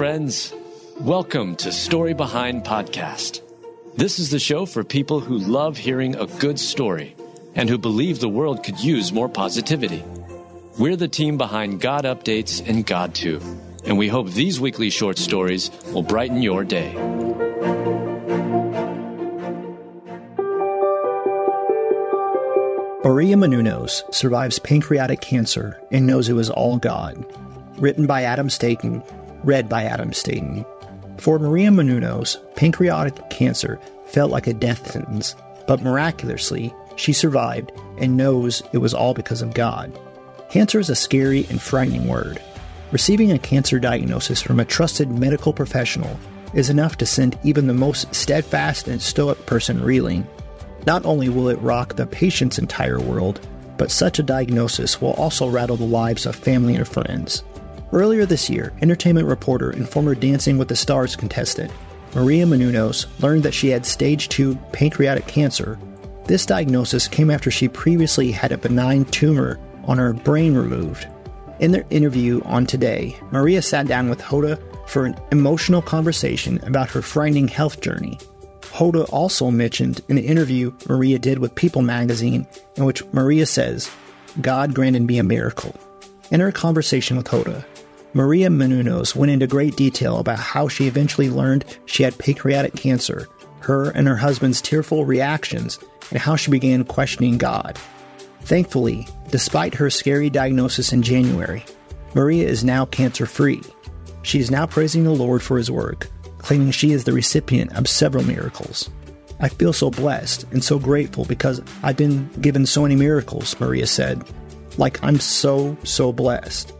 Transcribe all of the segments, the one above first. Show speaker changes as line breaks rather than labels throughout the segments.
friends. Welcome to Story Behind Podcast. This is the show for people who love hearing a good story and who believe the world could use more positivity. We're the team behind God Updates and GodTube, and we hope these weekly short stories will brighten your day.
Maria Menounos survives pancreatic cancer and knows it was all God. Written by Adam Staten, read by Adam Staten. For Maria Menounos, pancreatic cancer felt like a death sentence, but miraculously, she survived and knows it was all because of God. Cancer is a scary and frightening word. Receiving a cancer diagnosis from a trusted medical professional is enough to send even the most steadfast and stoic person reeling. Not only will it rock the patient's entire world, but such a diagnosis will also rattle the lives of family and friends. Earlier this year, entertainment reporter and former Dancing with the Stars contestant Maria Menounos learned that she had stage 2 pancreatic cancer. This diagnosis came after she previously had a benign tumor on her brain removed. In their interview on Today, Maria sat down with Hoda for an emotional conversation about her frightening health journey. Hoda also mentioned in an interview Maria did with People magazine in which Maria says, God granted me a miracle. In her conversation with Hoda, Maria Menounos went into great detail about how she eventually learned she had pancreatic cancer, her and her husband's tearful reactions, and how she began questioning God. Thankfully, despite her scary diagnosis in January, Maria is now cancer free. She is now praising the Lord for his work, claiming she is the recipient of several miracles. I feel so blessed and so grateful because I've been given so many miracles, Maria said. Like, I'm so, so blessed.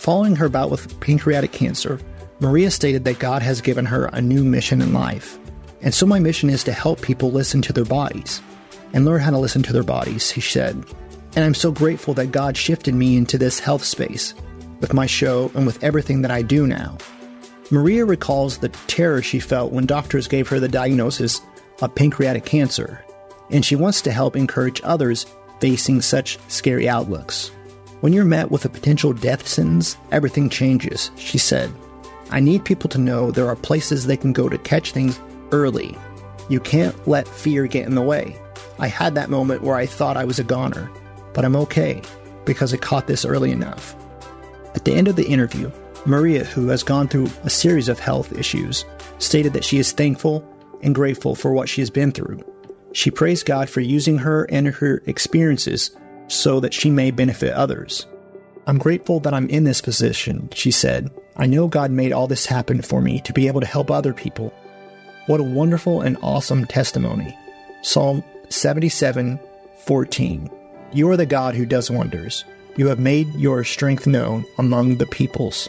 Following her bout with pancreatic cancer, Maria stated that God has given her a new mission in life. And so my mission is to help people listen to their bodies and learn how to listen to their bodies, he said. And I'm so grateful that God shifted me into this health space with my show and with everything that I do now. Maria recalls the terror she felt when doctors gave her the diagnosis of pancreatic cancer, and she wants to help encourage others facing such scary outlooks. When you're met with a potential death sentence, everything changes, she said. I need people to know there are places they can go to catch things early. You can't let fear get in the way. I had that moment where I thought I was a goner, but I'm okay because I caught this early enough. At the end of the interview, Maria, who has gone through a series of health issues, stated that she is thankful and grateful for what she has been through. She praised God for using her and her experiences so that she may benefit others. I'm grateful that I'm in this position, she said. I know God made all this happen for me to be able to help other people. What a wonderful and awesome testimony. Psalm 77 14. You are the God who does wonders. You have made your strength known among the peoples.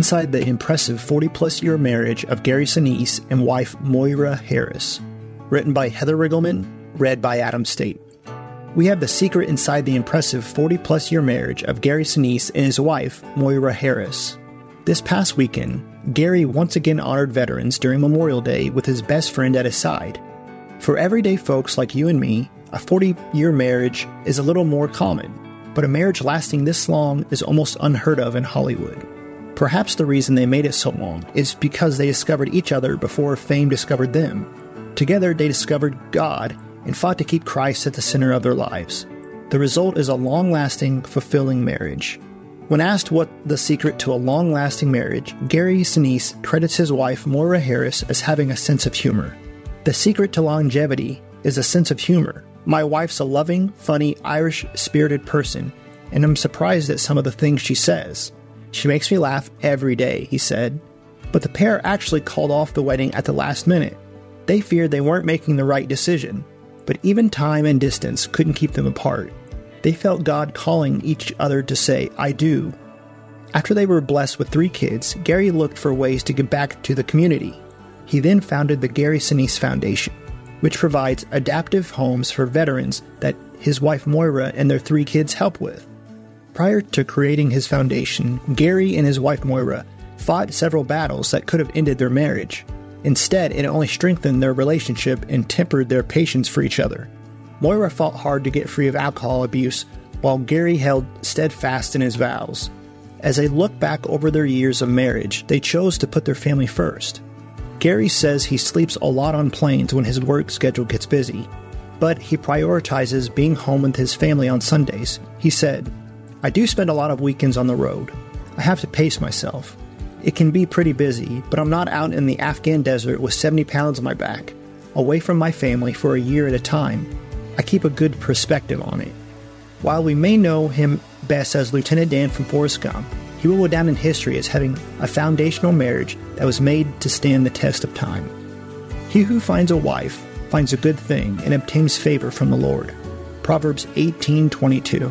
inside the impressive 40 plus year marriage of Gary Sinise and wife Moira Harris. Written by Heather Riggleman, read by Adam State. We have the secret inside the impressive 40 plus year marriage of Gary Sinise and his wife, Moira Harris. This past weekend, Gary once again honored veterans during Memorial Day with his best friend at his side. For everyday folks like you and me, a 40 year marriage is a little more common, but a marriage lasting this long is almost unheard of in Hollywood. Perhaps the reason they made it so long is because they discovered each other before fame discovered them. Together, they discovered God and fought to keep Christ at the center of their lives. The result is a long lasting, fulfilling marriage. When asked what the secret to a long lasting marriage, Gary Sinise credits his wife, Moira Harris, as having a sense of humor. The secret to longevity is a sense of humor. My wife's a loving, funny, Irish spirited person, and I'm surprised at some of the things she says. She makes me laugh every day, he said. But the pair actually called off the wedding at the last minute. They feared they weren't making the right decision, but even time and distance couldn't keep them apart. They felt God calling each other to say, I do. After they were blessed with three kids, Gary looked for ways to give back to the community. He then founded the Gary Sinise Foundation, which provides adaptive homes for veterans that his wife Moira and their three kids help with. Prior to creating his foundation, Gary and his wife Moira fought several battles that could have ended their marriage. Instead, it only strengthened their relationship and tempered their patience for each other. Moira fought hard to get free of alcohol abuse, while Gary held steadfast in his vows. As they look back over their years of marriage, they chose to put their family first. Gary says he sleeps a lot on planes when his work schedule gets busy, but he prioritizes being home with his family on Sundays. He said, I do spend a lot of weekends on the road. I have to pace myself. It can be pretty busy, but I'm not out in the Afghan desert with 70 pounds on my back, away from my family for a year at a time. I keep a good perspective on it. While we may know him best as Lieutenant Dan from Forrest Gump, he will go down in history as having a foundational marriage that was made to stand the test of time. He who finds a wife finds a good thing and obtains favor from the Lord. Proverbs 18:22.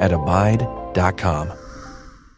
at abide.com.